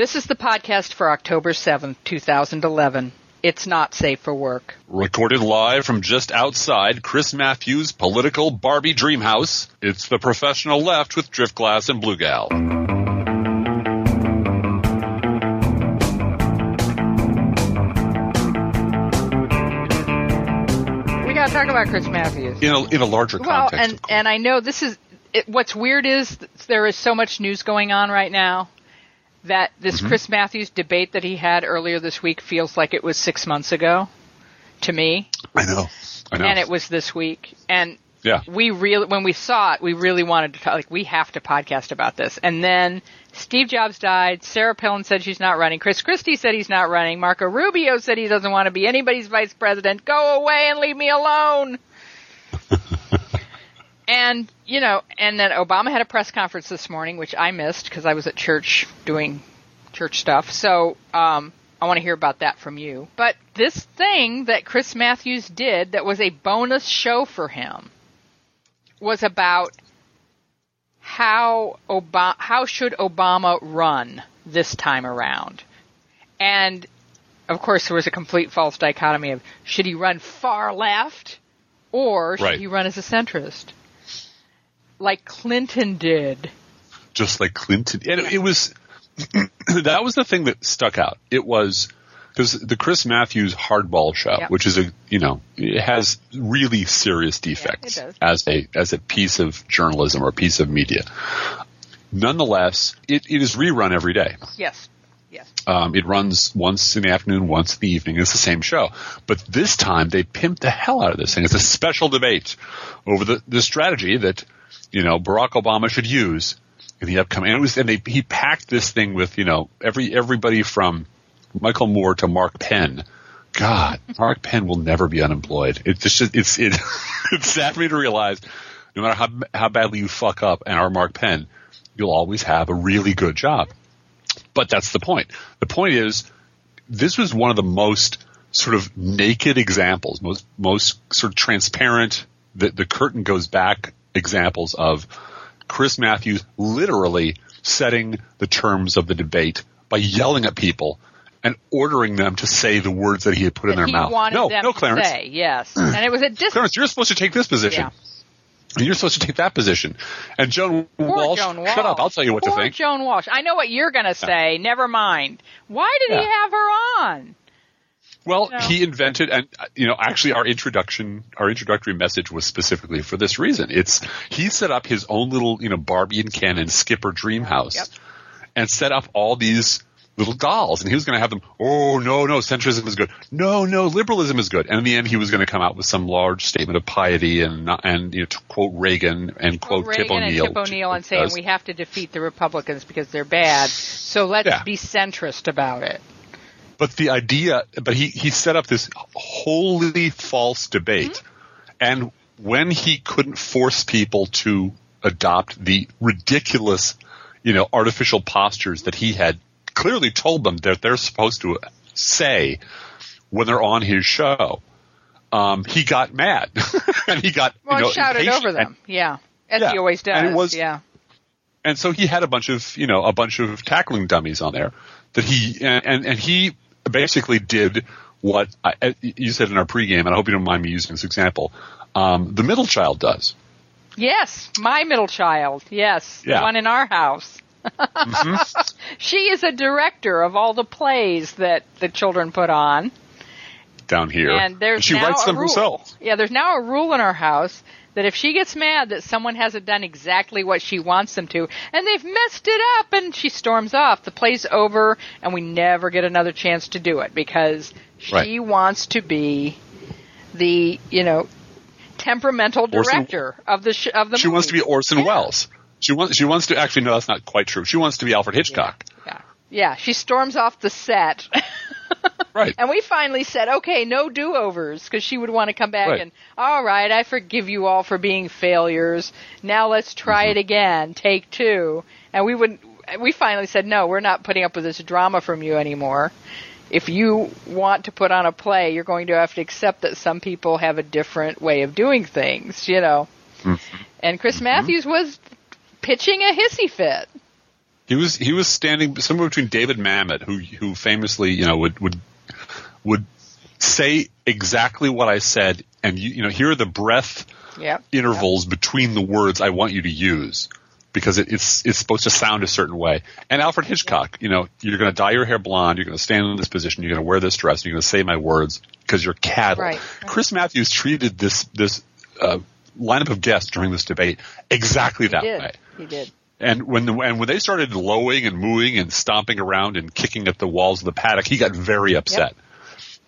This is the podcast for October 7th, 2011. It's not safe for work. Recorded live from just outside Chris Matthews' political Barbie dream house, it's the professional left with Driftglass and Blue Gal. We got to talk about Chris Matthews. In a, in a larger Well, context, and and I know this is it, what's weird is there is so much news going on right now that this Mm-hmm. Chris Matthews debate that he had earlier this week feels like it was six months ago to me, I know. I know. and it was this week. And yeah. we really, when we saw it, we really wanted to talk, like we have to podcast about this. And then Steve Jobs died. Sarah Palin said she's not running. Chris Christie said he's not running. Marco Rubio said he doesn't want to be anybody's vice president. Go away and leave me alone. and you know, and then Obama had a press conference this morning, which I missed because I was at church doing church stuff. So um, I want to hear about that from you. But this thing that Chris Matthews did that was a bonus show for him was about how Obama, how should Obama run this time around, and of course there was a complete false dichotomy of should he run far left or should Right. he run as a centrist, like Clinton did. just like Clinton. And it, it was that was the thing that stuck out. It was because the Chris Matthews Hardball Show, Yep. which is a you know it has really serious defects does. as a as a piece of journalism or a piece of media. Nonetheless, it, it is rerun every day. Yes, yes. Um, it runs once in the afternoon, once in the evening. It's the same show, but this time they pimped the hell out of this thing. It's a special debate over the the strategy that you know Barack Obama should use in the upcoming. And it was and they he packed this thing with you know every everybody from Michael Moore to Mark Penn. God, Mark Penn will never be unemployed. It's just it's it, it's sad for me to realize. No matter how how badly you fuck up and are Mark Penn, you'll always have a really good job. But that's the point. The point is, this was one of the most sort of naked examples, most most sort of transparent. The the curtain goes back examples of Chris Matthews literally setting the terms of the debate by yelling at people and ordering them to say the words that he had put in their he mouth. no, no, Clarence. say yes, hmm. and it was a dis- Clarence, you're supposed to take this position. Yeah. And you're supposed to take that position. And Joan Poor Walsh, Joan Walsh. shut up. I'll tell you what Poor to think. Joan Walsh. I know what you're going to say. Never mind. Why did he have her on? Well, No. he invented, and uh, you know, actually, our introduction, our introductory message was specifically for this reason. It's he set up his own little, you know, Barbie and Ken and Skipper dream house, Yep. and set up all these little dolls, and he was going to have them. Oh no, no, centrism is good. No, no, liberalism is good. And in the end, he was going to come out with some large statement of piety and and you know, to quote Reagan and quote Reagan Tip and O'Neill, Tip O'Neill and saying we have to defeat the Republicans because they're bad. So let's Yeah. be centrist about it. But the idea, but he, he set up this wholly false debate. And when he couldn't force people to adopt the ridiculous, you know, artificial postures that he had clearly told them that they're supposed to say when they're on his show, um, he got mad. and he got, Well, you know, and shouted impatient. over them. yeah, as Yeah. he always does. And it was- yeah. and so he had a bunch of you know a bunch of tackling dummies on there that he and and, and he basically did what I, you said in our pregame, and I hope you don't mind me using this example. Um, the middle child does. Yes, my middle child. Yes, the one in our house. she is a director of all the plays that the children put on. Down here, And there's she now writes a them rule. herself. Yeah, there's now a rule in our house that if she gets mad that someone hasn't done exactly what she wants them to, and they've messed it up, and she storms off, the play's over, and we never get another chance to do it because she Right. wants to be the you know temperamental Orson- director of the sh- of the. She wants to be. Orson Yeah. Welles. She wants. She wants to actually. No, that's not quite true. She wants to be Alfred Hitchcock. Yeah, yeah. She storms off the set. Right. And we finally said, okay, no do-overs, because she would want to come back Right. and, all right, I forgive you all for being failures. Now let's try Mm-hmm. it again. Take two. And we would, we finally said, no, we're not putting up with this drama from you anymore. If you want to put on a play, you're going to have to accept that some people have a different way of doing things, you know. Mm-hmm. And Chris Matthews was pitching a hissy fit. He was he was standing somewhere between David Mamet, who who famously you know would would would say exactly what I said, and you you know here are the breath Yep. intervals between the words I want you to use because it, it's it's supposed to sound a certain way. And Alfred Hitchcock, you know, you're going to dye your hair blonde, you're going to stand in this position, you're going to wear this dress, you're going to say my words because you're cattle. Right. Chris Matthews treated this this uh, lineup of guests during this debate exactly that did. way. He did. And when the, and when they started lowing and mooing and stomping around and kicking at the walls of the paddock, he got very upset.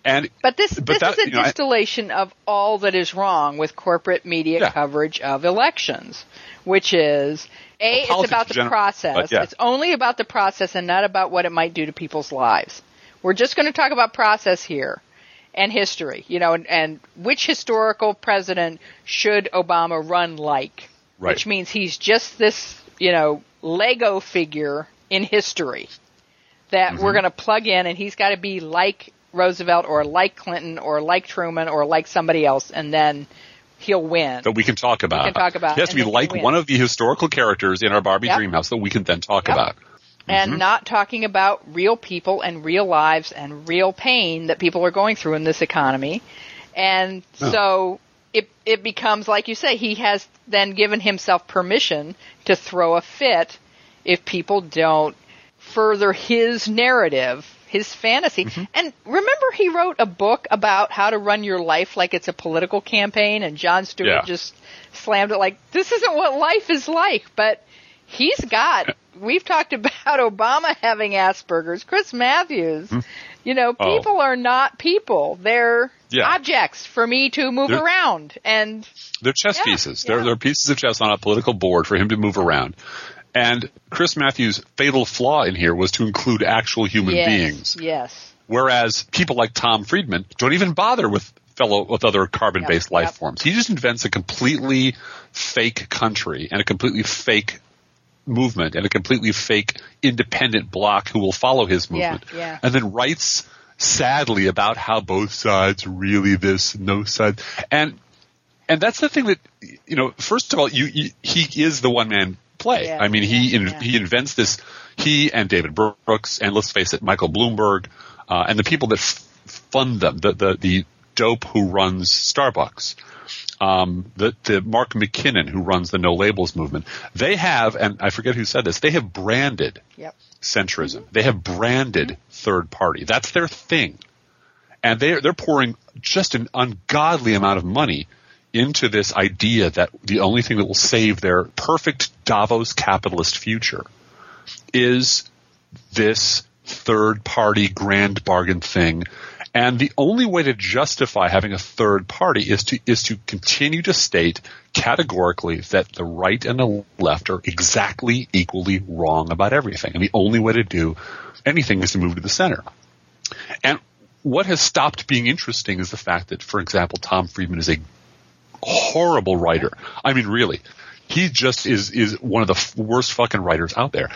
And But this But this that- is a you know, I- distillation of all that is wrong with corporate media Yeah. coverage of elections, which is a Well, it's about the general, process. yeah. It's only about the process and not about what it might do to people's lives. We're just going to talk about process here and history, you know, and, and which historical president should Obama run like, Right. which means he's just this, you know, Lego figure in history that Mm-hmm. we're going to plug in and he's got to be like Roosevelt or like Clinton or like Truman or like somebody else and then he'll win. that we can talk about. can talk about, He has to be like one of the historical characters in our Barbie Yep. Dreamhouse that we can then talk Yep. about. and not talking about real people and real lives and real pain that people are going through in this economy. And No. so it it becomes like you say he has then given himself permission to throw a fit if people don't further his narrative, his fantasy. Mm-hmm. And remember he wrote a book about how to run your life like it's a political campaign and Jon Stewart Yeah. just slammed it like this isn't what life is like, but he's got we've talked about Obama having Asperger's, Chris Matthews. Mm. You know, Oh. people are not people. They're Yeah. objects for me to move They're- around. And They're chess Yeah, pieces. yeah. They're, they're pieces of chess on a political board for him to move around. And Chris Matthews' fatal flaw in here was to include actual human yes, beings. Yes. Whereas people like Tom Friedman don't even bother with fellow with other carbon-based Yep, life yep. forms. He just invents a completely fake country and a completely fake movement and a completely fake independent bloc who will follow his Yeah, movement. yeah. And then writes sadly about how both sides really this, no side. And and that's the thing that you know. First of all, you, you he is the one man play. Yeah, I mean, he in, yeah. he invents this. He and David Brooks and let's face it, Michael Bloomberg uh, and the people that f- fund them, the the the dope who runs Starbucks, um, the the Mark McKinnon who runs the No Labels movement. They have, and I forget who said this. They have branded Yep. centrism. They have branded third party. That's their thing. And they're, they're pouring just an ungodly amount of money into this idea that the only thing that will save their perfect Davos capitalist future is this third party grand bargain thing. And the only way to justify having a third party is to is to continue to state categorically that the right and the left are exactly equally wrong about everything. And the only way to do anything is to move to the center. And what has stopped being interesting is the fact that, for example, Tom Friedman is a horrible writer. I mean, really. He just is is one of the f- worst fucking writers out there.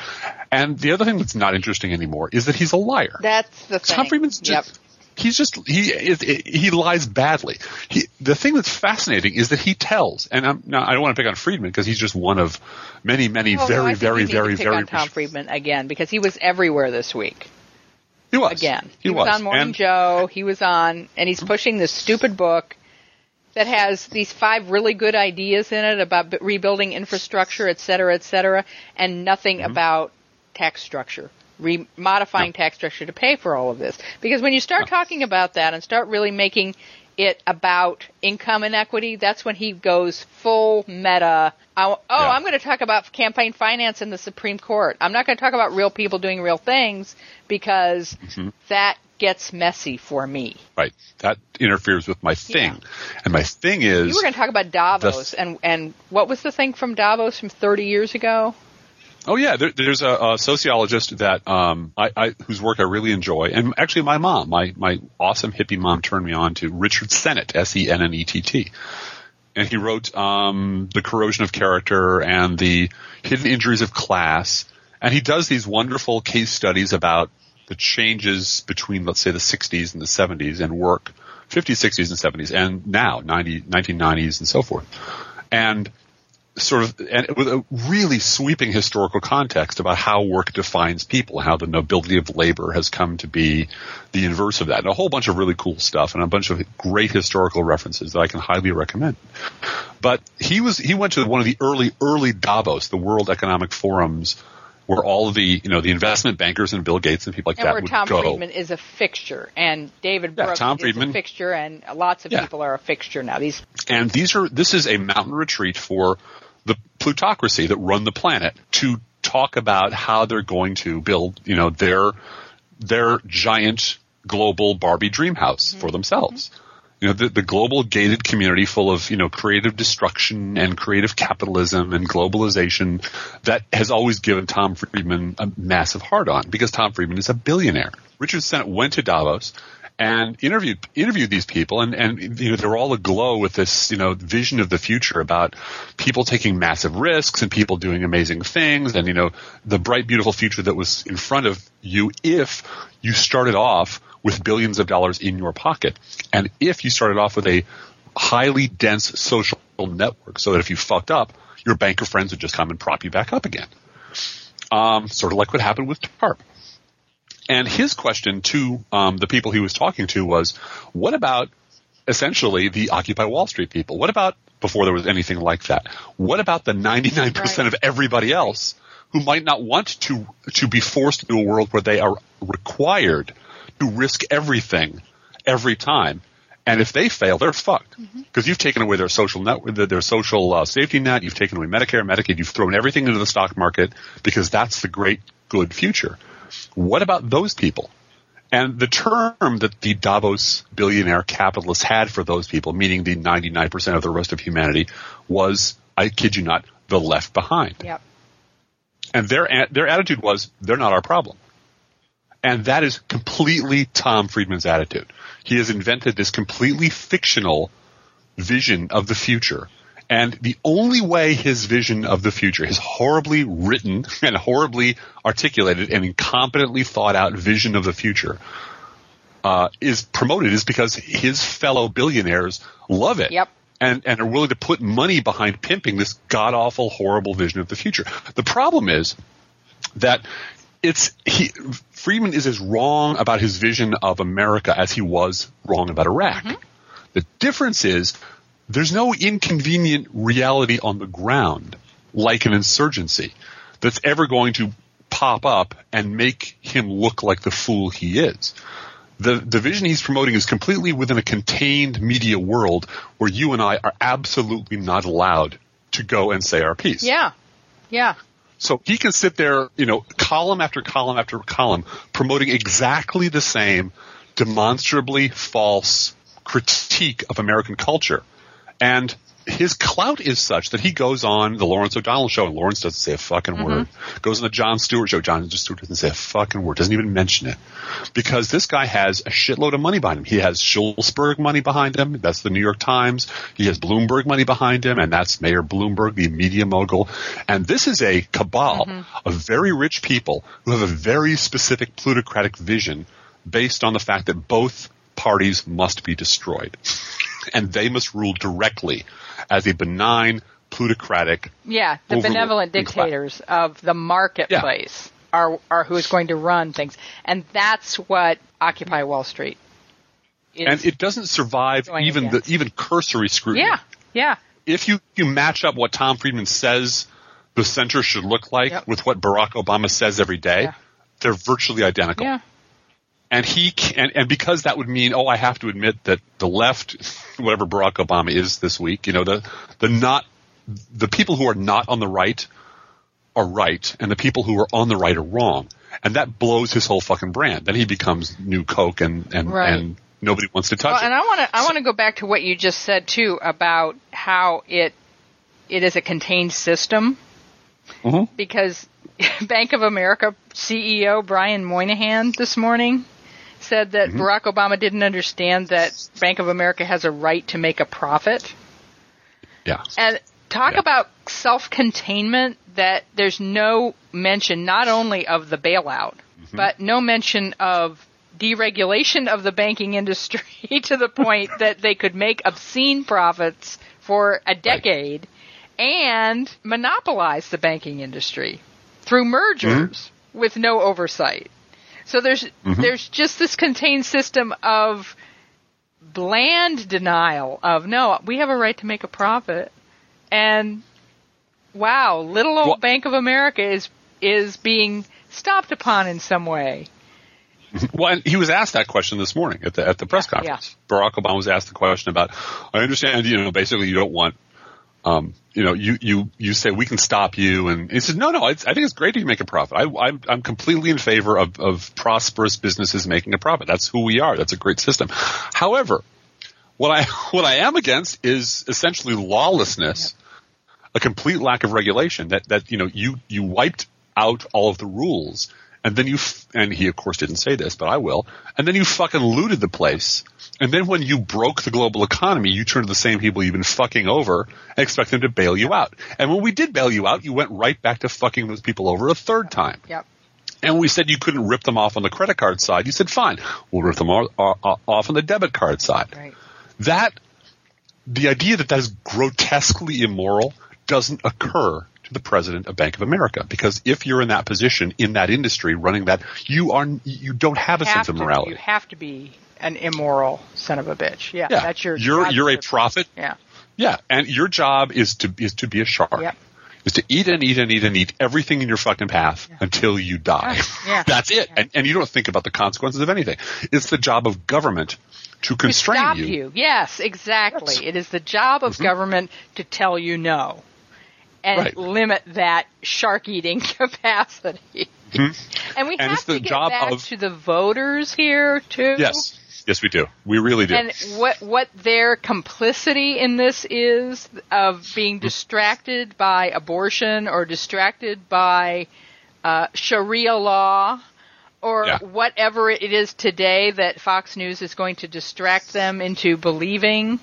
And the other thing that's not interesting anymore is that he's a liar. That's the thing. Tom Friedman's Yep. He's just he is he lies badly. He the thing that's fascinating is that he tells, and I'm, now I don't want to pick on Friedman because he's just one of many many Oh, no, very I very very pick very on Tom Friedman again because he was everywhere this week. he was Again, he, was, on Morning and, Joe. He was on, and he's pushing this stupid book that has these five really good ideas in it about b- rebuilding infrastructure, et cetera, et cetera, and nothing Mm-hmm. about tax structure, re- modifying tax structure to pay for all of this. Because when you start talking about that and start really making it about income inequity, that's when he goes full meta. I, oh, Yeah. I'm going to talk about campaign finance in the Supreme Court. I'm not going to talk about real people doing real things because Mm-hmm. that gets messy for me. right that interferes with my thing, and my thing is You were going to talk about Davos, and and what was the thing from Davos from 30 years ago? Oh yeah, there, there's a, a sociologist that um, I, I whose work I really enjoy, and actually my mom, my my awesome hippie mom, turned me on to Richard Sennett, S E N N E T T, and he wrote um, the corrosion of character and the hidden injuries of class, and he does these wonderful case studies about the changes between let's say the 60s and the 70s and work, 50s, 60s, and 70s, and now 90, 1990s and so forth, and sort of and with a really sweeping historical context about how work defines people, how the nobility of labor has come to be the inverse of that, and a whole bunch of really cool stuff and a bunch of great historical references that I can highly recommend. But he was he went to one of the early early Davos, the World Economic Forums where all of the you know the investment bankers and Bill Gates and people like and that where would Tom go. Friedman is a fixture, and David Yeah, Brooks Tom is Friedman. a fixture, and lots of Yeah. people are a fixture now. These And these are this is a mountain retreat for the plutocracy that run the planet to talk about how they're going to build, you know, their their giant global Barbie dream house for mm-hmm. themselves. You know, the, the global gated community full of, you know, creative destruction and creative capitalism and globalization that has always given Tom Friedman a massive hard on because Tom Friedman is a billionaire. Richard Sennett went to Davos and interviewed interviewed these people and and you know they're all aglow with this you know vision of the future about people taking massive risks and people doing amazing things and you know the bright beautiful future that was in front of you if you started off with billions of dollars in your pocket. And if you started off with a highly dense social network so that if you fucked up your banker friends would just come and prop you back up again. Um, sort of like what happened with TARP and his question to um, the people he was talking to was, what about essentially the Occupy Wall Street people? What about before there was anything like that? What about the 99% Right. of everybody else who might not want to to be forced into a world where they are required to risk everything every time? And if they fail, they're fucked because you've taken away their social net, their- their social uh, safety net. You've taken away Medicare, Medicaid. You've thrown everything into the stock market because that's the great good future. What about those people? And the term that the Davos billionaire capitalists had for those people, meaning the 99% of the rest of humanity, was, I kid you not, the left behind. Yep. And their, their attitude was, they're not our problem. And that is completely Tom Friedman's attitude. He has invented this completely fictional vision of the future. And the only way his vision of the future, his horribly written and horribly articulated and incompetently thought out vision of the future, uh, is promoted is because his fellow billionaires love it. Yep. And, and are willing to put money behind pimping this god awful, horrible vision of the future. The problem is that it's he Friedman is as wrong about his vision of America as he was wrong about Iraq. The difference is there's no inconvenient reality on the ground like an insurgency that's ever going to pop up and make him look like the fool he is. The, the vision he's promoting is completely within a contained media world where you and I are absolutely not allowed to go and say our piece. Yeah. Yeah. So he can sit there, you know, column after column after column, promoting exactly the same demonstrably false critique of American culture. And his clout is such that he goes on the Lawrence O'Donnell show and Lawrence doesn't say a fucking mm-hmm. word. Goes on the Jon Stewart show. Jon Stewart doesn't say a fucking word. Doesn't even mention it. Because this guy has a shitload of money behind him. He has Schulzberg money behind him. That's the New York Times. He has Bloomberg money behind him and that's Mayor Bloomberg, the media mogul. And this is a cabal mm-hmm. of very rich people who have a very specific plutocratic vision based on the fact that both parties must be destroyed. And they must rule directly as a benign plutocratic Yeah. The benevolent class. dictators of the marketplace are are who is going to run things, and that's what Occupy Wall Street. Is. and it doesn't survive even against. the even cursory scrutiny. yeah. Yeah. If you you match up what Tom Friedman says the center should look like Yep. with what Barack Obama says every day, Yeah. they're virtually identical. Yeah. And he can, and because that would mean, oh, I have to admit that the left, whatever Barack Obama is this week, you know, the the not the people who are not on the right are right, and the people who are on the right are wrong, and that blows his whole fucking brand. Then he becomes new Coke, and and Right. and nobody wants to touch Well, it. and I want to I want to go back to what you just said too about how it it is a contained system Mhm. because Bank of America CEO Brian Moynihan this morning said that Mm-hmm. Barack Obama didn't understand that Bank of America has a right to make a profit. yeah, And talk Yeah. about self-containment that there's no mention not only of the bailout, Mm-hmm. but no mention of deregulation of the banking industry to the point that they could make obscene profits for a decade and monopolize the banking industry through mergers with no oversight. So there's mm-hmm. there's just this contained system of bland denial of no, we have a right to make a profit, and wow, little old Well- Bank of America is is being stopped upon in some way. Well, and he was asked that question this morning at the at the press Yeah, conference. Barack Obama was asked the question about. I understand, you know, basically you don't want, um, you know, you you you say we can stop you, and he said, no, no, it's, I think it's great if you make a profit. I, I'm I'm completely in favor of of prosperous businesses making a profit. That's who we are. That's a great system. However, what I what I am against is essentially lawlessness, a complete lack of regulation. That that you know you you wiped out all of the rules, and then you f- and he of course didn't say this, but I will. And then you fucking looted the place. And then when you broke the global economy, you turned to the same people you've been fucking over and expect them to bail you out. And when we did bail you out, you went right back to fucking those people over a third time. Yep. And we said you couldn't rip them off on the credit card side. You said, fine, we'll rip them uh, off on the debit card side Right. that the idea that that is grotesquely immoral doesn't occur to the president of Bank of America because if you're in that position in that industry running that you are you don't have a Have sense of to- morality. You have to be an immoral son of a bitch. Yeah, yeah, that's your. you're job you're a prophet. Yeah. Yeah, and your job is to is to be a shark. Yep. Is to eat and eat and eat and eat everything in your fucking path until you die. Yeah. That's it. And, and you don't think about the consequences of anything. It's the job of government to To constrain stop you. you. Yes, exactly. Yes. It is the job of mm-hmm. government to tell you no and Right. limit that shark eating capacity. And we Mm-hmm. And have to the get back of- to the voters here too. Yes. Yes, we do. We really do. And what what their complicity in this is of being distracted by abortion or distracted by uh, Sharia law or Yeah. whatever it is today that Fox News is going to distract them into believing.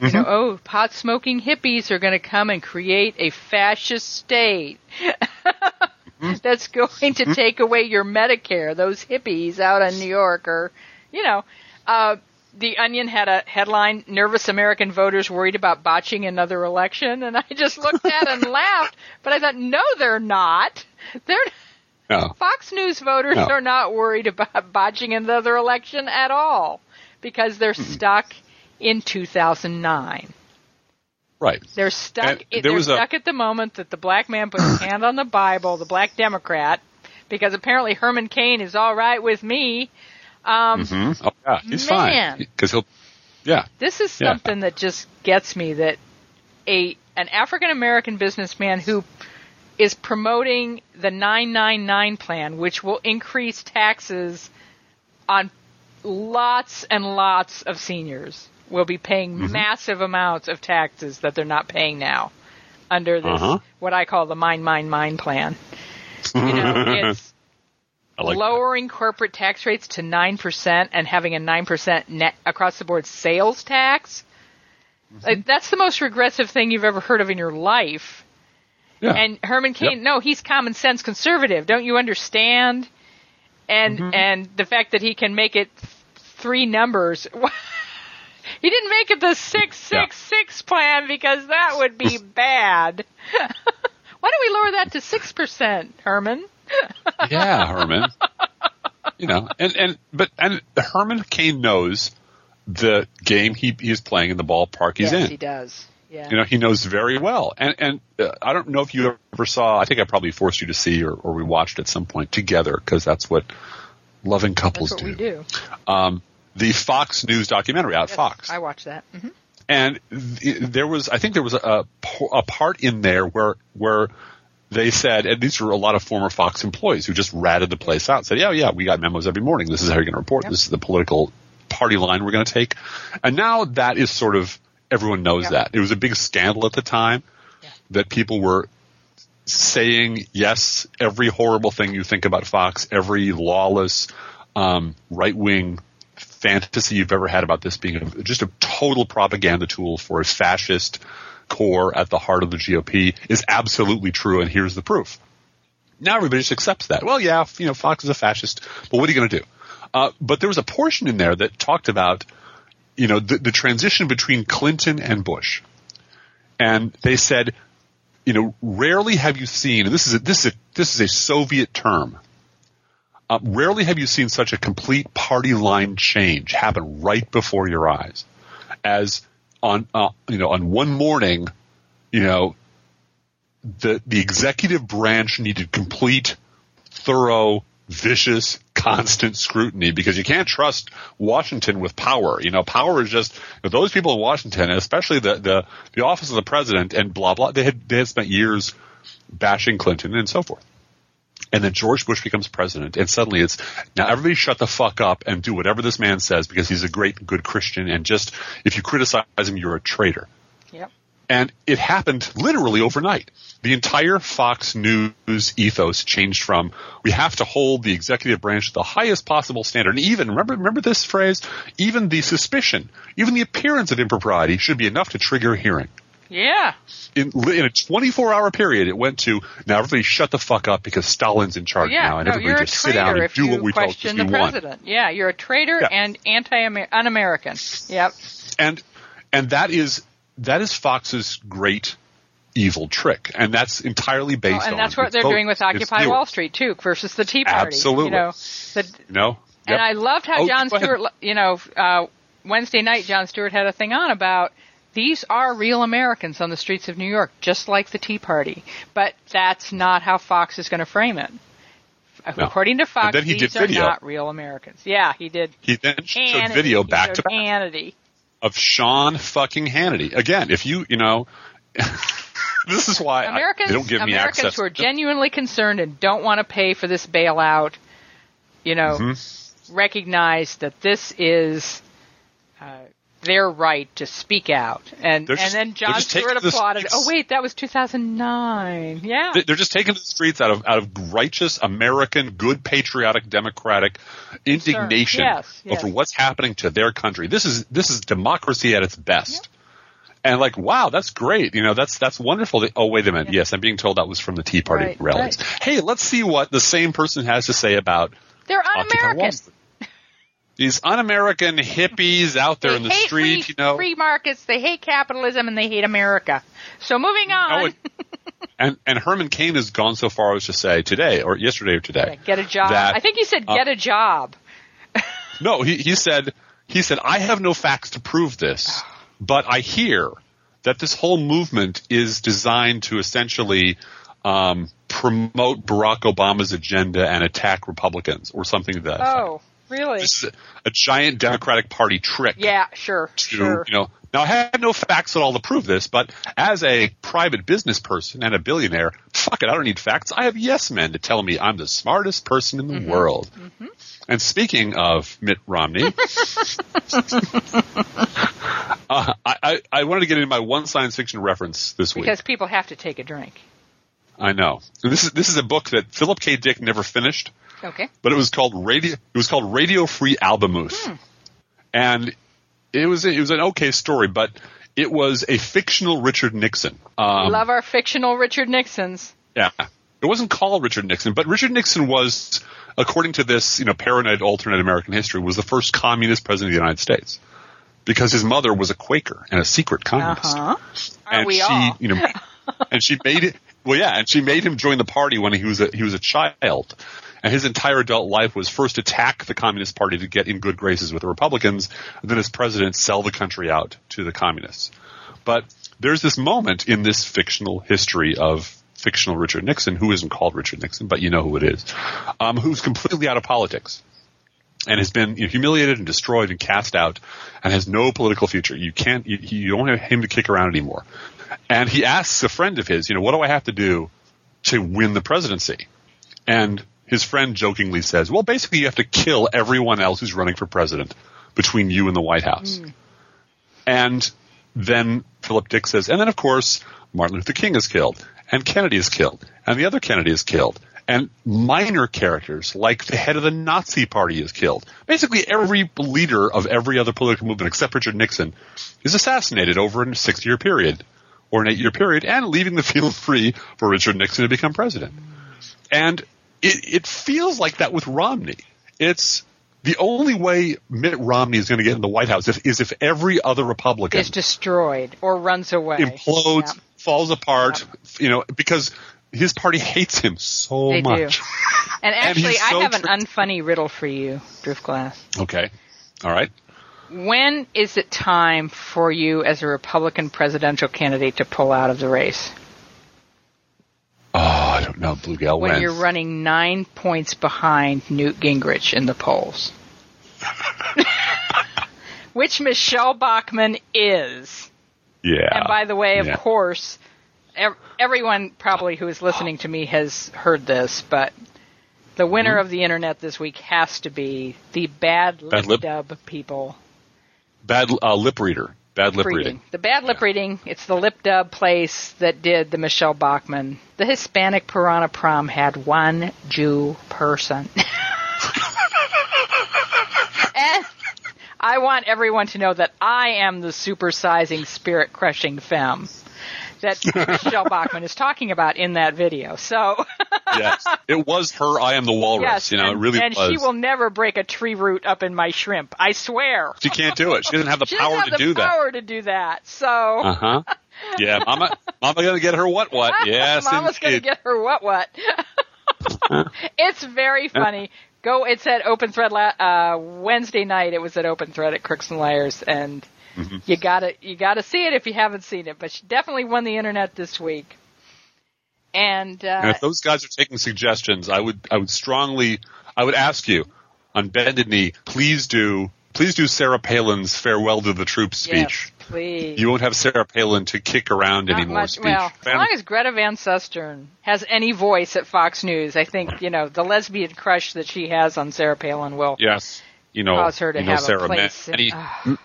Mm-hmm. You know, oh, pot smoking hippies are going to come and create a fascist state mm-hmm. that's going to mm-hmm. take away your Medicare. Those hippies out in New York are, you know, uh, the Onion had a headline: "Nervous American voters worried about botching another election," and I just looked at it and laughed. But I thought, no, they're not. They're no. Fox News voters No. are not worried about botching another election at all because they're stuck in 2009. Right. They're stuck. They're was a- stuck at the moment that the black man put his hand on the Bible, the black Democrat, because apparently Herman Cain is all right with me. Um, hmm Oh yeah, he's Man. fine because he'll. Yeah. This is Yeah. something that just gets me that a an African American businessman who is promoting the 999 plan, which will increase taxes on lots and lots of seniors, will be paying Mm-hmm. massive amounts of taxes that they're not paying now under this Uh-huh. what I call the mine mine mine plan. You know, it's like that. lowering corporate tax rates to 9% and having a 9% net across the board sales tax. Mm-hmm. Like, that's the most regressive thing you've ever heard of in your life. Yeah. And Herman Cain, Yep. no, he's common sense conservative. Don't you understand? And Mm-hmm. and the fact that he can make it th- three numbers. he didn't make it the 666 plan because that would be bad. Why don't we lower that to 6%, Herman? yeah, Herman. you know, and and but and Herman Cain knows the game he he's playing in the ballpark he's yes, in. he does. Yeah. You know, he knows very well. And and uh, I don't know if you ever saw. I think I probably forced you to see or, or we watched at some point together because that's what loving couples That's what do. we do. Um, the Fox News documentary out Fox. I watch that. hmm and th- there was I think there was a, a part in there where where they said, and these were a lot of former Fox employees who just ratted the place out. and Said, "Yeah, yeah, we got memos every morning. This is how you're going to report. Yep. This is the political party line we're going to take." And now that is sort of everyone knows Yep. that it was a big scandal at the time Yeah. that people were saying yes every horrible thing you think about Fox, every lawless um, right wing fantasy you've ever had about this being a, just a total propaganda tool for a fascist core at the heart of the GOP is absolutely true, and here's the proof. Now everybody just accepts that. Well, yeah, you know, Fox is a fascist, but what are you going to do? Uh, but there was a portion in there that talked about, you know, the, the transition between Clinton and Bush. and they said, you know, rarely have you seen, and this is a, this is a, this is a Soviet term. Uh, rarely have you seen such a complete party line change happen right before your eyes, as on uh, you know on one morning, you know, the the executive branch needed complete, thorough, vicious, constant scrutiny because you can't trust Washington with power. You know, power is just those people in Washington, especially the the the office of the president and blah blah. They had they had spent years bashing Clinton and so forth. And then George Bush becomes president, and suddenly it's now everybody shut the fuck up and do whatever this man says because he's a great, good Christian, and just if you criticize him, you're a traitor. Yep. And it happened literally overnight. The entire Fox News ethos changed from we have to hold the executive branch to the highest possible standard. And even remember remember this phrase, even the suspicion, even the appearance of impropriety should be enough to trigger a hearing. Yeah. In, in a 24 hour period, it went to now everybody shut the fuck up because Stalin's in charge yeah, now, and no, everybody just sit down and do you what we told question we the want. president. Yeah, you're a traitor Yeah. and anti-un-American. Yep. and and that is that is Fox's great evil trick, and that's entirely based Oh, and on that's what they're vote- doing with Occupy Wall Street too, versus the Tea Party. Absolutely. You know, the, You know, and I loved how Oh, John. Stewart, you know, uh, Wednesday night, Jon Stewart had a thing on about these are real Americans on the streets of New York, just like the Tea Party. But that's not how Fox is going to frame it. No. According to Fox, And then he these did are video. not real Americans. Yeah, he did. he then showed Hannity. video back showed to back Hannity. of Sean fucking Hannity. Again, if you you know, this is why I, Americans, they don't give me Americans access. who are genuinely concerned and don't want to pay for this bailout, you know, Mm-hmm. recognize that this is uh, their right to speak out. And They're and then Jon Stewart applauded. Oh wait, that was 2009. Yeah. They- They're just taking the streets out of out of righteous American, good, patriotic, democratic indignation Yes, yes. over what's happening to their country. This is this is democracy at its best. And like, wow, that's great. You know, that's that's wonderful. That, oh, wait a minute. Yes, I'm being told that was from the Tea Party Right, rallies. right. Hey, let's see what the same person has to say about They're un-American. These un-American hippies out there They in the street, free, you know, free markets. They hate capitalism and they hate America. So moving on. It- and and Herman Cain has gone so far as to say today or yesterday or today. Get a job. that- I think he said uh, get a job. No, he, he said he said I have no facts to prove this, but I hear that this whole movement is designed to essentially um, promote Barack Obama's agenda and attack Republicans or something to that. Oh, really? This is a, a giant Democratic Party trick. Yeah, sure, To, sure. you know, now I had no facts at all to prove this, but as a private business person and a billionaire, fuck it, I don't need facts. I have yes men to tell me I'm the smartest person in the Mm-hmm. world. And speaking of Mitt Romney, uh, I, I, I wanted to get into my one science fiction reference this week. Because people have to take a drink. I know this is this is a book that Philip K. Dick never finished, Okay. but it was called Radio. It was called Radio Free Albemuth, Hmm. and it was it was an okay story, but it was a fictional Richard Nixon. Um, Love our fictional Richard Nixons. Yeah. It wasn't called Richard Nixon, but Richard Nixon was, according to this, you know, paranoid alternate American history, was the first communist president of the United States. Because his mother was a Quaker and a secret communist. Uh-huh. And we she, all? you know, and she made it, well, yeah, and she made him join the party when he was a, he was a child. And his entire adult life was first attack the Communist Party to get in good graces with the Republicans, and then as president sell the country out to the communists. But there's this moment in this fictional history of fictional Richard Nixon, who isn't called Richard Nixon, but you know who it is, um, who's completely out of politics and has been humiliated and destroyed and cast out and has no political future. You can't, you, you don't have him to kick around anymore. And he asks a friend of his, you know, what do I have to do to win the presidency? And his friend jokingly says, well, basically you have to kill everyone else who's running for president between you and the White House. Hmm. And then Philip Dick says, and then of course Martin Luther King is killed, and Kennedy is killed, and the other Kennedy is killed, and minor characters like the head of the Nazi Party is killed. Basically, every leader of every other political movement except Richard Nixon is assassinated over a six-year period or an eight-year period, and leaving the field free for Richard Nixon to become president. And it, it feels like that with Romney. It's the only way Mitt Romney is going to get in the White House is if every other Republican is destroyed or runs away, implodes, Yeah. falls apart. You know, because his party hates him so They do. much. And actually, so I have an unfunny riddle for you, Driftglass. Okay, all right. When is it time for you as a Republican presidential candidate to pull out of the race? Oh, I don't know. Blue Gal When when? you're running nine points behind Newt Gingrich in the polls. Which Michelle Bachmann is. yeah. And by the way, of Yeah. course, ev- everyone probably who is listening to me has heard this, but the winner Mm-hmm. of the internet this week has to be the Bad lip- dub people. Bad uh, lip reader. Bad lip reading. reading. The bad lip Yeah. reading. It's the lip dub place that did the Michelle Bachmann. The Hispanic Piranha Prom had one Jew person. and I want everyone to know that I am the supersizing, spirit crushing femme that Michelle Bachmann is talking about in that video. So, yes, it was her. I am the walrus. yes, you know, and, it really and was. she will never break a tree root up in my shrimp. I swear. She can't do it. She doesn't have the She power doesn't have to the do that. power to do that. So. Uh huh. Yeah, Mama, Mama gonna get her what what? Yes, Mama's going to get her what what. it's very funny. Go. It's at Open Thread la- uh, Wednesday night. It was at Open Thread at Crooks and Liars, and Mm-hmm. you gotta you gotta see it if you haven't seen it. But she definitely won the internet this week. And, uh, And if those guys are taking suggestions, I would I would strongly I would ask you on bended knee, please do please do Sarah Palin's farewell to the troops speech. yes, please. You won't have Sarah Palin to kick around Not anymore. much. speech. Well, as long as Greta Van Susteren has any voice at Fox News, I think you know the lesbian crush that she has on Sarah Palin will yes, you know, cause her to you know, have Sarah, a place. Many, in- Ah.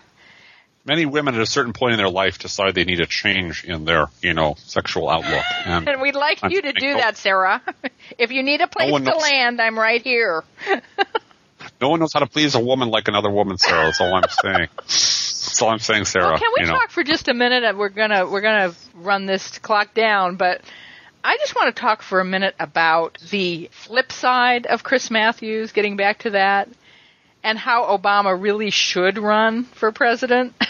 Many women at a certain point in their life decide they need a change in their, you know, sexual outlook. And, And we'd like I'm you to do oh, that, Sarah. if you need a place one to knows. land, I'm right here. no one knows how to please a woman like another woman, Sarah. That's all I'm saying. That's all I'm saying, Sarah. Well, can we you know. talk for just a minute? Uh, We're gonna we're gonna run this clock down, but I just want to talk for a minute about the flip side of Chris Matthews. Getting back to that, and how Obama really should run for president.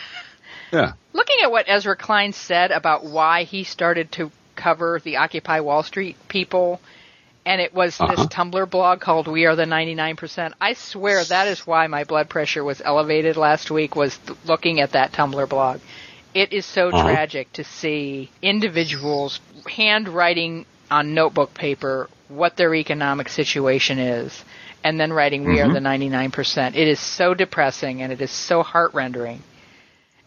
Yeah. Looking at what Ezra Klein said about why he started to cover the Occupy Wall Street people, and it was Uh-huh. this Tumblr blog called "We Are the 99%." I swear that is why my blood pressure was elevated last week. Was th- looking at that Tumblr blog. It is so Uh-huh. tragic to see individuals handwriting on notebook paper what their economic situation is, and then writing "We Mm-hmm. are the 99%." It is so depressing and it is so heart rendering.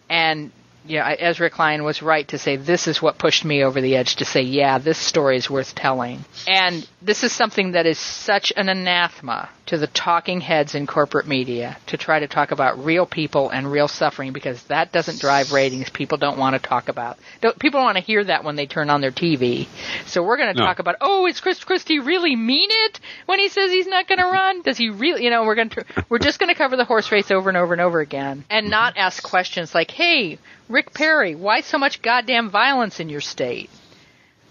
And you know, I- Ezra Klein was right to say this is what pushed me over the edge to say, yeah, this story is worth telling. And this is something that is such an anathema to the talking heads in corporate media to try to talk about real people and real suffering because that doesn't drive ratings. People don't want to talk about. Don't, people don't want to hear that when they turn on their TV. So we're going to No. talk about, oh, is Chris Christie really mean it when he says he's not going to run? Does he really? You know, we're going to we're just going to cover the horse race over and over and over again and not ask questions like, hey, Rick Perry, why so much goddamn violence in your state?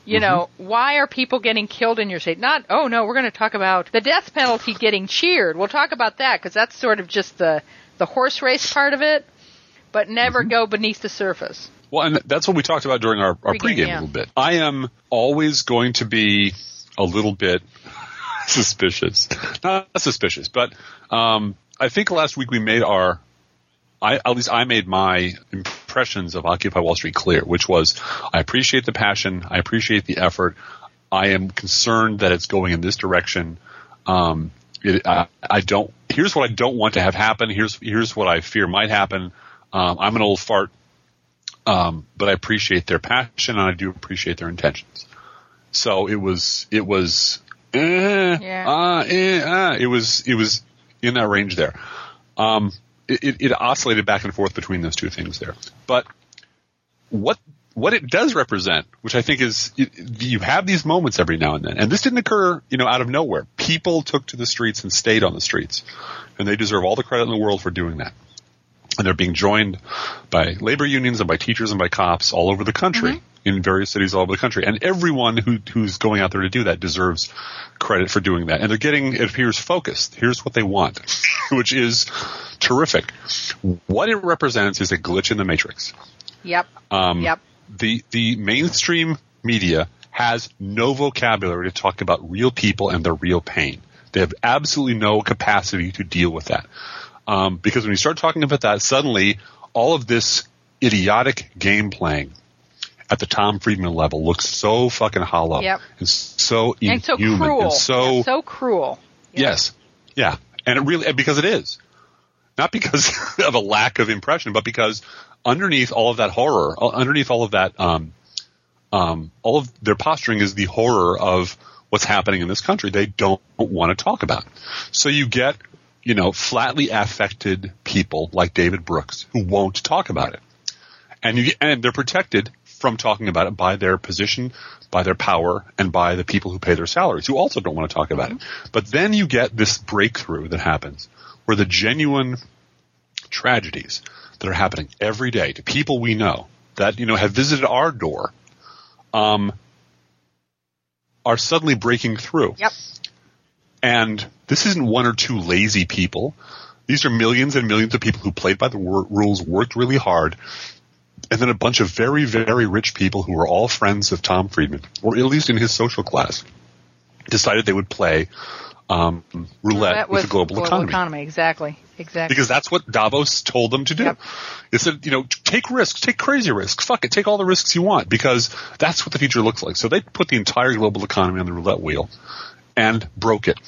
You know, why are people getting killed in your state? Not, oh no, we're going to talk about the death penalty getting cheered. We'll talk about that because that's sort of just the the horse race part of it, but never go beneath the surface. Well, and that's what we talked about during our, our Pregame, pregame yeah. a little bit. I am always going to be a little bit suspicious. Not suspicious, but um, I think last week we made our, I, at least I made my impressions of Occupy Wall Street clear, which was I appreciate the passion, I appreciate the effort, I am concerned that it's going in this direction. Um, it, I, I don't. Here's what I don't want to have happen. Here's here's what I fear might happen. Um, I'm an old fart. Um, but I appreciate their passion and I do appreciate their intentions. So it was, it was, eh, Yeah. uh, eh, uh, it was, it was in that range there. Um, it, it, oscillated back and forth between those two things there. But what, what it does represent, which I think is, it, you have these moments every now and then, and this didn't occur, you know, out of nowhere. People took to the streets and stayed on the streets, and they deserve all the credit in the world for doing that. And they're being joined by labor unions and by teachers and by cops all over the country mm-hmm. In various cities all over the country. And everyone who, who's going out there to do that deserves credit for doing that. And they're getting, it appears, focused. Here's what they want, which is terrific. What it represents is a glitch in the matrix. Yep. Um, yep. The, the mainstream media has no vocabulary to talk about real people and their real pain. They have absolutely no capacity to deal with that. Um, because when you start talking about that, suddenly all of this idiotic game playing at the Tom Friedman level looks so fucking hollow Yep. and so And so inhuman cruel. and so Yeah, so cruel. Yep. yes, yeah, and it really because it is not because of a lack of impression, but because underneath all of that horror, uh, underneath all of that, um, um, all of their posturing is the horror of what's happening in this country. They don't want to talk about. So you get, you know, flatly affected people like David Brooks who won't talk about it, and you and they're protected from talking about it by their position, by their power, and by the people who pay their salaries who also don't want to talk about it. But then you get this breakthrough that happens where the genuine tragedies that are happening every day to people we know that you know have visited our door um, are suddenly breaking through. Yep. And this isn't one or two lazy people. These are millions and millions of people who played by the wor- rules, worked really hard, and then a bunch of very, very rich people who were all friends of Tom Friedman, or at least in his social class, decided they would play um, roulette That with the global, economy. Exactly. Exactly. Because that's what Davos told them to do. Yep. It said, you know, take risks, take crazy risks, fuck it, take all the risks you want because that's what the future looks like. So they put the entire global economy on the roulette wheel and broke it.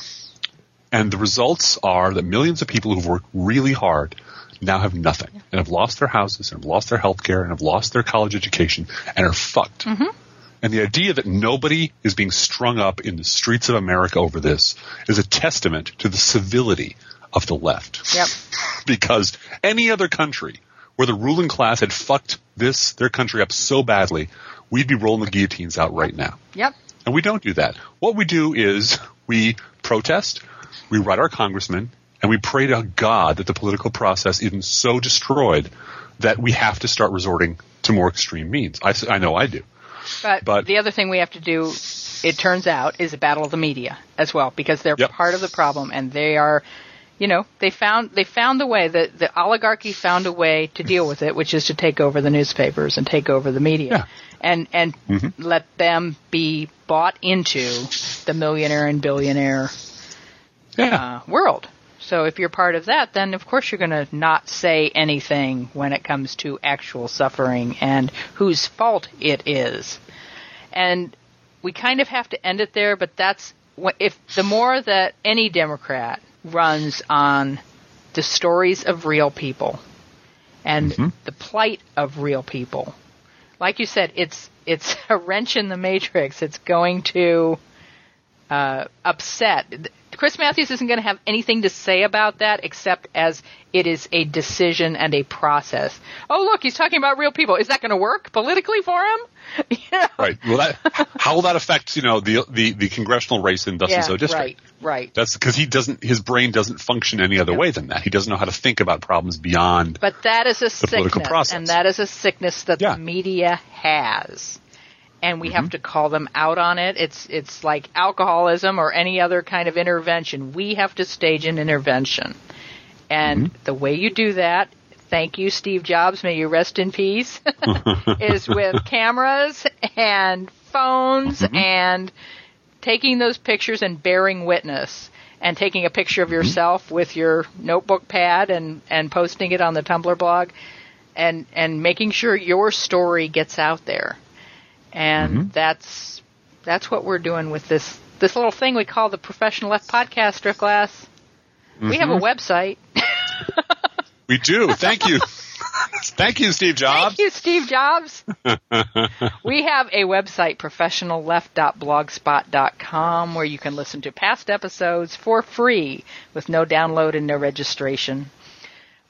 And the results are that millions of people who've worked really hard now have nothing and have lost their houses and have lost their health care and have lost their college education and are fucked. Mm-hmm. And the idea that nobody is being strung up in the streets of America over this is a testament to the civility of the left Yep. because any other country where the ruling class had fucked this their country up so badly, we'd be rolling the guillotines out right now. Yep. And we don't do that. What we do is we protest, we write our congressmen, and we pray to God that the political process isn't so destroyed that we have to start resorting to more extreme means. I know I do. But, But- the other thing we have to do, it turns out, is a battle of the media as well, because they're Yep. part of the problem, and they are, you know, they found they found the way. that the oligarchy found a way to deal with it, which is to take over the newspapers and take over the media, Yeah. and and let them be bought into the millionaire and billionaire Yeah. uh, world. So if you're part of that, then of course you're going to not say anything when it comes to actual suffering and whose fault it is. And we kind of have to end it there, but that's if the more that any Democrat runs on the stories of real people and the plight of real people, like you said, it's it's a wrench in the matrix. It's going to uh, upset. Chris Matthews isn't going to have anything to say about that except as it is a decision and a process. Oh, look, he's talking about real people. Is that going to work politically for him? You know? Right. Well, that how will that affect you know the the, the congressional race in Dustin Yeah, So district? right, right. That's because he doesn't. His brain doesn't function any other way than that. He doesn't know how to think about problems beyond. But that is a political sickness, process. and that is a sickness that Yeah. the media has, and we have mm-hmm. to call them out on it. It's it's like alcoholism or any other kind of intervention. We have to stage an intervention, and mm-hmm. the way you do that. Thank you, Steve Jobs. May you rest in peace. is with cameras and phones mm-hmm. and taking those pictures and bearing witness and taking a picture of yourself with your notebook pad and, and posting it on the Tumblr blog and, and making sure your story gets out there. And mm-hmm. that's that's what we're doing with this this little thing we call the Professional Left podcast. Podcaster class. We have a mm-hmm. website. We do. Thank you. Thank you, Steve Jobs. Thank you, Steve Jobs. we have a website, professionalleft.blogspot.com, where you can listen to past episodes for free with no download and no registration.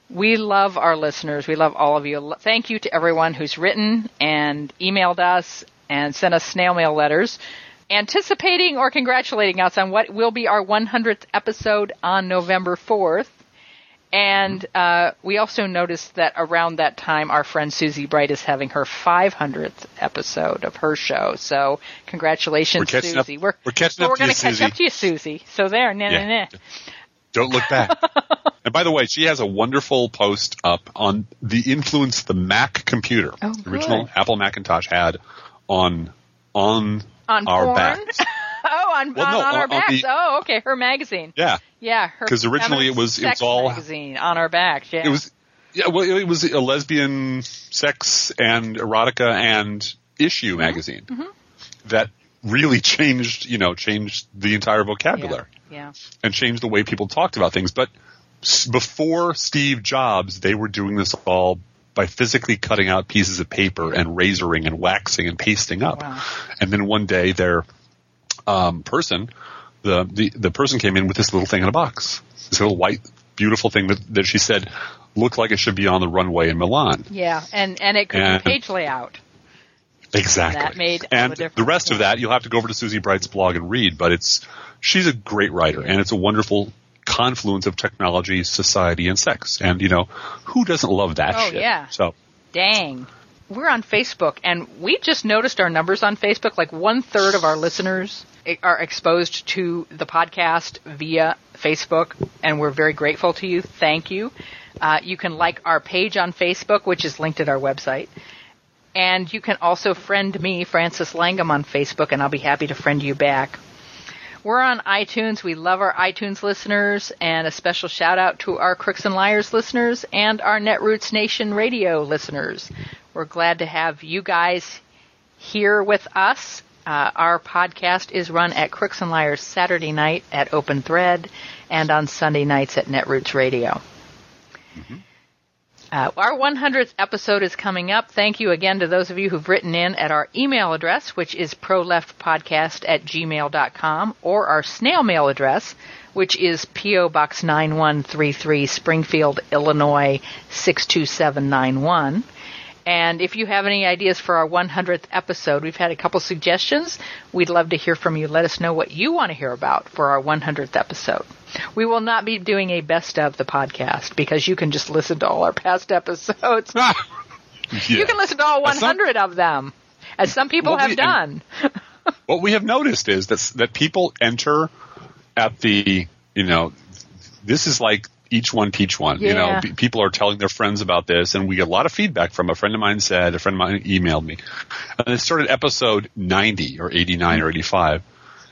We love our listeners. We love all of you. Thank you to everyone who's written and emailed us and sent us snail mail letters anticipating or congratulating us on what will be our 100th episode on November 4th. And uh, we also noticed that around that time, our friend Susie Bright is having her 500th episode of her show. So congratulations, We're catching up- Susie. We're, we're catching so up we're to you, gonna catch up to you, Susie. So there, nah, Yeah. nah, nah. Don't look back. and by the way, she has a wonderful post up on the influence the Mac computer, Oh, the original. Apple Macintosh had on on, On our porn? backs. oh, on, Well, on, no, on on- our backs. the- oh, okay. Her magazine. Yeah, Yeah, her 'Cause originally it was- it was all- magazine on our backs. Yeah, it was. Yeah, well, it was a lesbian sex and erotica and issue mm-hmm. magazine mm-hmm. that really changed, you know, changed the entire vocabulary. Yeah. and changed the way people talked about things. But before Steve Jobs, they were doing this all by physically cutting out pieces of paper and razoring and waxing and pasting up. Wow. And then one day their um, person, the, the the person came in with this little thing in a box, this little white beautiful thing that, that she said looked like it should be on the runway in Milan. Yeah, and and it could And- be page layout. Exactly. That made and the the rest of that you'll have to go over to Susie Bright's blog and read, but it's she's a great writer and it's a wonderful confluence of technology, society, and sex. And you know, who doesn't love that Oh, shit? yeah. So Dang. We're on Facebook, and we just noticed our numbers on Facebook. Like one third of our listeners are exposed to the podcast via Facebook, and we're very grateful to you. Thank you. Uh, you can like our page on Facebook, which is linked at our website. And you can also friend me, Francis Langham, on Facebook, and I'll be happy to friend you back. We're on iTunes. We love our iTunes listeners, and a special shout out to our Crooks and Liars listeners and our Netroots Nation radio listeners. We're glad to have you guys here with us. Uh, our podcast is run at Crooks and Liars Saturday night at Open Thread and on Sunday nights at Netroots Radio. Uh, our 100th episode is coming up. Thank you again to those of you who've written in at our email address, which is proleftpodcast at gmail.com, or our snail mail address, which is P.O. Box 9133, Springfield, Illinois 62791. And if you have any ideas for our 100th episode, we've had a couple suggestions. We'd love to hear from you. Let us know what you want to hear about for our 100th episode. We will not be doing a best of the podcast because you can just listen to all our past episodes. You can listen to all As some- 100 of them, as some people have we- done. what we have noticed is that that people enter at the you know this is like each one teach one you know Yeah. people are telling their friends about this and we get a lot of feedback from a friend of mine said a friend of mine emailed me and it started episode 90 or 89 or 85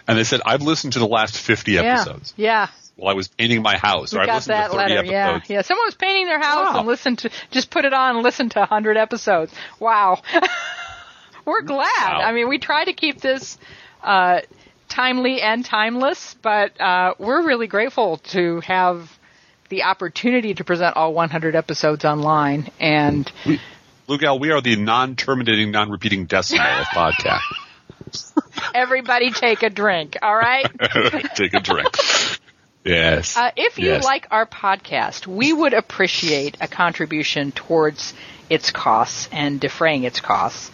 and they said i've listened to the last 50 Yeah. episodes Yeah. While i was painting my house or got listened that to 30 letter. Yeah. episodes Yeah. Someone was painting their house Wow. and listened to, just put it on and listened to 100 episodes. Wow. We're glad. Wow. I mean, we try to keep this, uh, timely and timeless, but, uh, we're really grateful to have the opportunity to present all 100 episodes online and we, Blue Gal, we are the non-terminating, non-repeating decimal of podcast. everybody take a drink. All right. Take a drink. Yes. Uh, if you Yes. like our podcast, we would appreciate a contribution towards its costs and defraying its costs.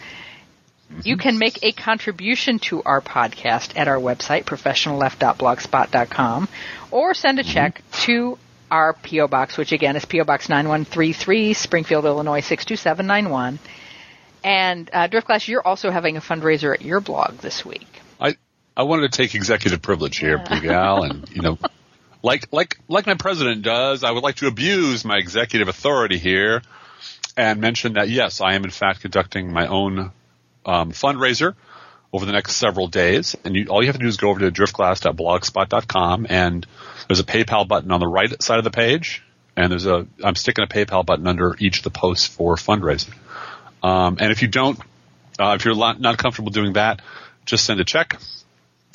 You can make a contribution to our podcast at our website, professionalleft.blogspot.com, or send a check to our P.O. Box, which again is P.O. Box 9133, Springfield, Illinois 62791. And uh, Driftglass, you're also having a fundraiser at your blog this week. I I wanted to take executive privilege here, Blue Gal, and you know, like like like my president does, I would like to abuse my executive authority here and mention that yes, I am in fact conducting my own um, fundraiser over the next several days, and you, all you have to do is go over to driftglass.blogspot.com, and there's a PayPal button on the right side of the page, and there's a I'm sticking a PayPal button under each of the posts for fundraising. Um, and if you don't, uh, if you're not, comfortable doing that, just send a check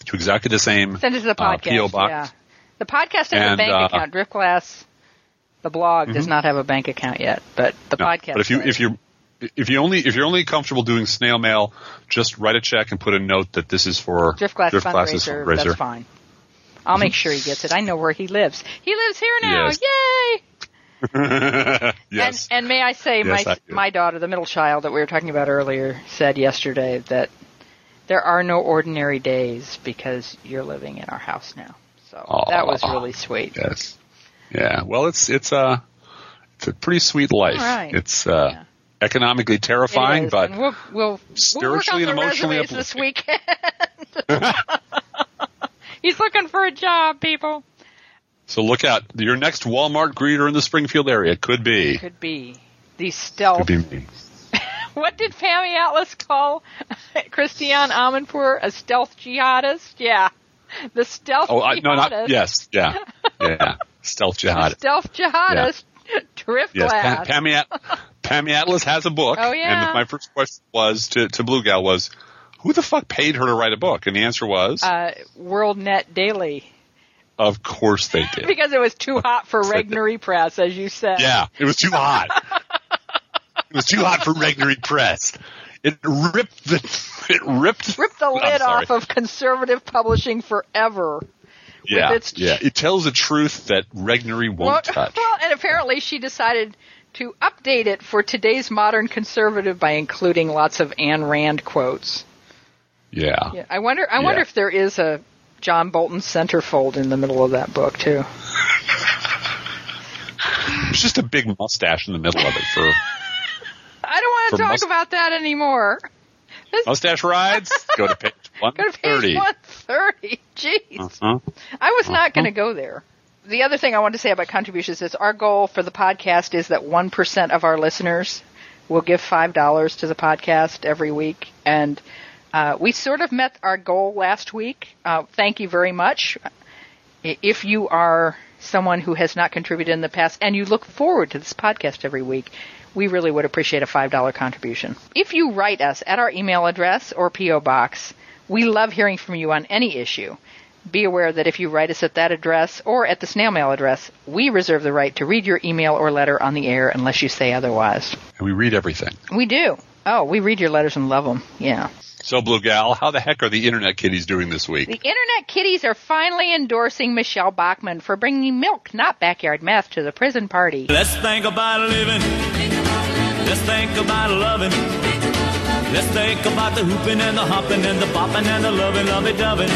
to exactly the same Send it to the uh, podcast. PO box. Yeah. The podcast has a bank uh, account. Driftglass, the blog, does not have a bank account yet, but the No, podcast. But if you does. if you if you only if you're only comfortable doing snail mail, just write a check and put a note that this is for Driftglass Driftglass's fundraiser, that's fine. I'll make sure he gets it. I know where he lives. He lives here now. Yes. Yay! yes. And, and may I say, Yes, my I my daughter, the middle child that we were talking about earlier, said yesterday that there are no ordinary days because you're living in our house now. So that was really sweet. yes. Yeah. Well, it's it's a it's a pretty sweet life. Right. It's uh, Yeah. economically terrifying, but and we'll, we'll, spiritually we'll and work on the emotionally resumes this weekend. He's looking for a job, people. so look out. Your next Walmart greeter in the Springfield area could be Could be the stealth. could be me. What did Pammy Atlas call Christiane Amanpour? A stealth jihadist? Yeah. The stealth Oh, I, jihadist. no, not yes, yeah, yeah. Stealth The jihad. stealth jihadist. Drift Yes, Pammy, At- Pammy Atlas has a book. Oh, yeah. And my first question was to to Blue Gal was, who the fuck paid her to write a book? And the answer was, uh, WorldNet Daily. of course they did. Because it was too hot for Yes, they did. Regnery Press, as you said. Yeah, it was too hot. it was too hot for Regnery Press. It ripped the it ripped Rip the lid off of conservative publishing forever. yeah, its- yeah. It tells a truth that Regnery won't well, touch. well, and apparently she decided to update it for today's modern conservative by including lots of Ayn Rand quotes. Yeah. Yeah, I wonder. I wonder if there is a John Bolton centerfold in the middle of that book too. It's just a big mustache in the middle of it for I don't want to talk mus- about that anymore. Mustache rides. Go to page one Go to page thirty. one thirty. Jeez. Uh-huh. I was not Uh-huh. going to go there. The other thing I want to say about contributions is our goal for the podcast is that 1% of our listeners will give $5 to the podcast every week. And uh, we sort of met our goal last week. Uh, thank you very much. If you are someone who has not contributed in the past and you look forward to this podcast every week, we really would appreciate a $5 contribution. If you write us at our email address or P.O. Box, we love hearing from you on any issue. Be aware that if you write us at that address or at the snail mail address, we reserve the right to read your email or letter on the air unless you say otherwise. And we read everything. We do. Oh, we read your letters and love them. Yeah. So, Blue Gal, how the heck are the internet kitties doing this week? The Internet Kitties are finally endorsing Michelle Bachmann for bringing milk, not backyard meth, to the prison party. Let's think about living. Let's think about loving. Let's think about the hooping and the hopping and the bopping and the loving, lovey doving.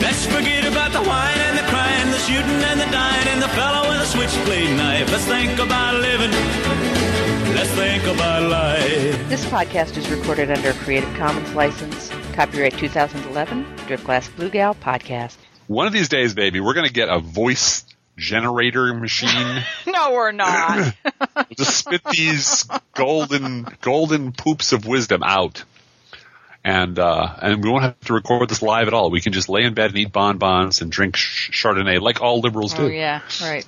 Let's forget about the whine and the crying, the shooting and the dying, and the fellow with a switchblade knife. Let's think about living. Let's think about life. This podcast is recorded under a Creative Commons license. Copyright 2011, Driftglass Blue Gal Podcast. One of these days, baby, we're going to get a voice generator machine. No, we're not. Just spit these golden golden poops of wisdom out. And uh, and we won't have to record this live at all. We can just lay in bed and eat bonbons and drink sh- Chardonnay like all liberals do. oh, yeah, right.